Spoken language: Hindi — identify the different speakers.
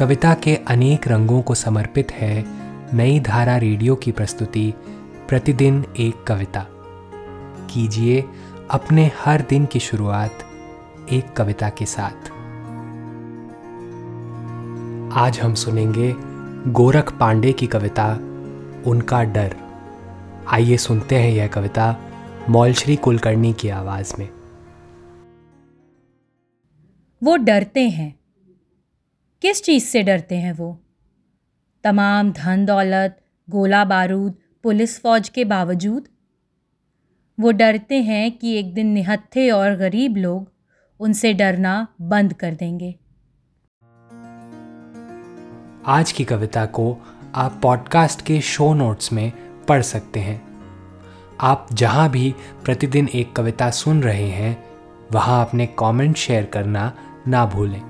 Speaker 1: कविता के अनेक रंगों को समर्पित है नई धारा रेडियो की प्रस्तुति, प्रतिदिन एक कविता। कीजिए अपने हर दिन की शुरुआत एक कविता के साथ। आज हम सुनेंगे गोरख पांडे की कविता, उनका डर। आइए सुनते हैं यह कविता मौलश्री कुलकर्णी की आवाज़ में।
Speaker 2: वो डरते हैं। किस चीज़ से डरते हैं वो? तमाम धन दौलत, गोला बारूद, पुलिस फौज के बावजूद? वो डरते हैं कि एक दिन निहत्थे और गरीब लोग उनसे डरना बंद कर देंगे।
Speaker 1: आज की कविता को आप पॉडकास्ट के शो नोट्स में पढ़ सकते हैं। आप जहाँ भी प्रतिदिन एक कविता सुन रहे हैं, वहाँ अपने कमेंट शेयर करना ना भूलें।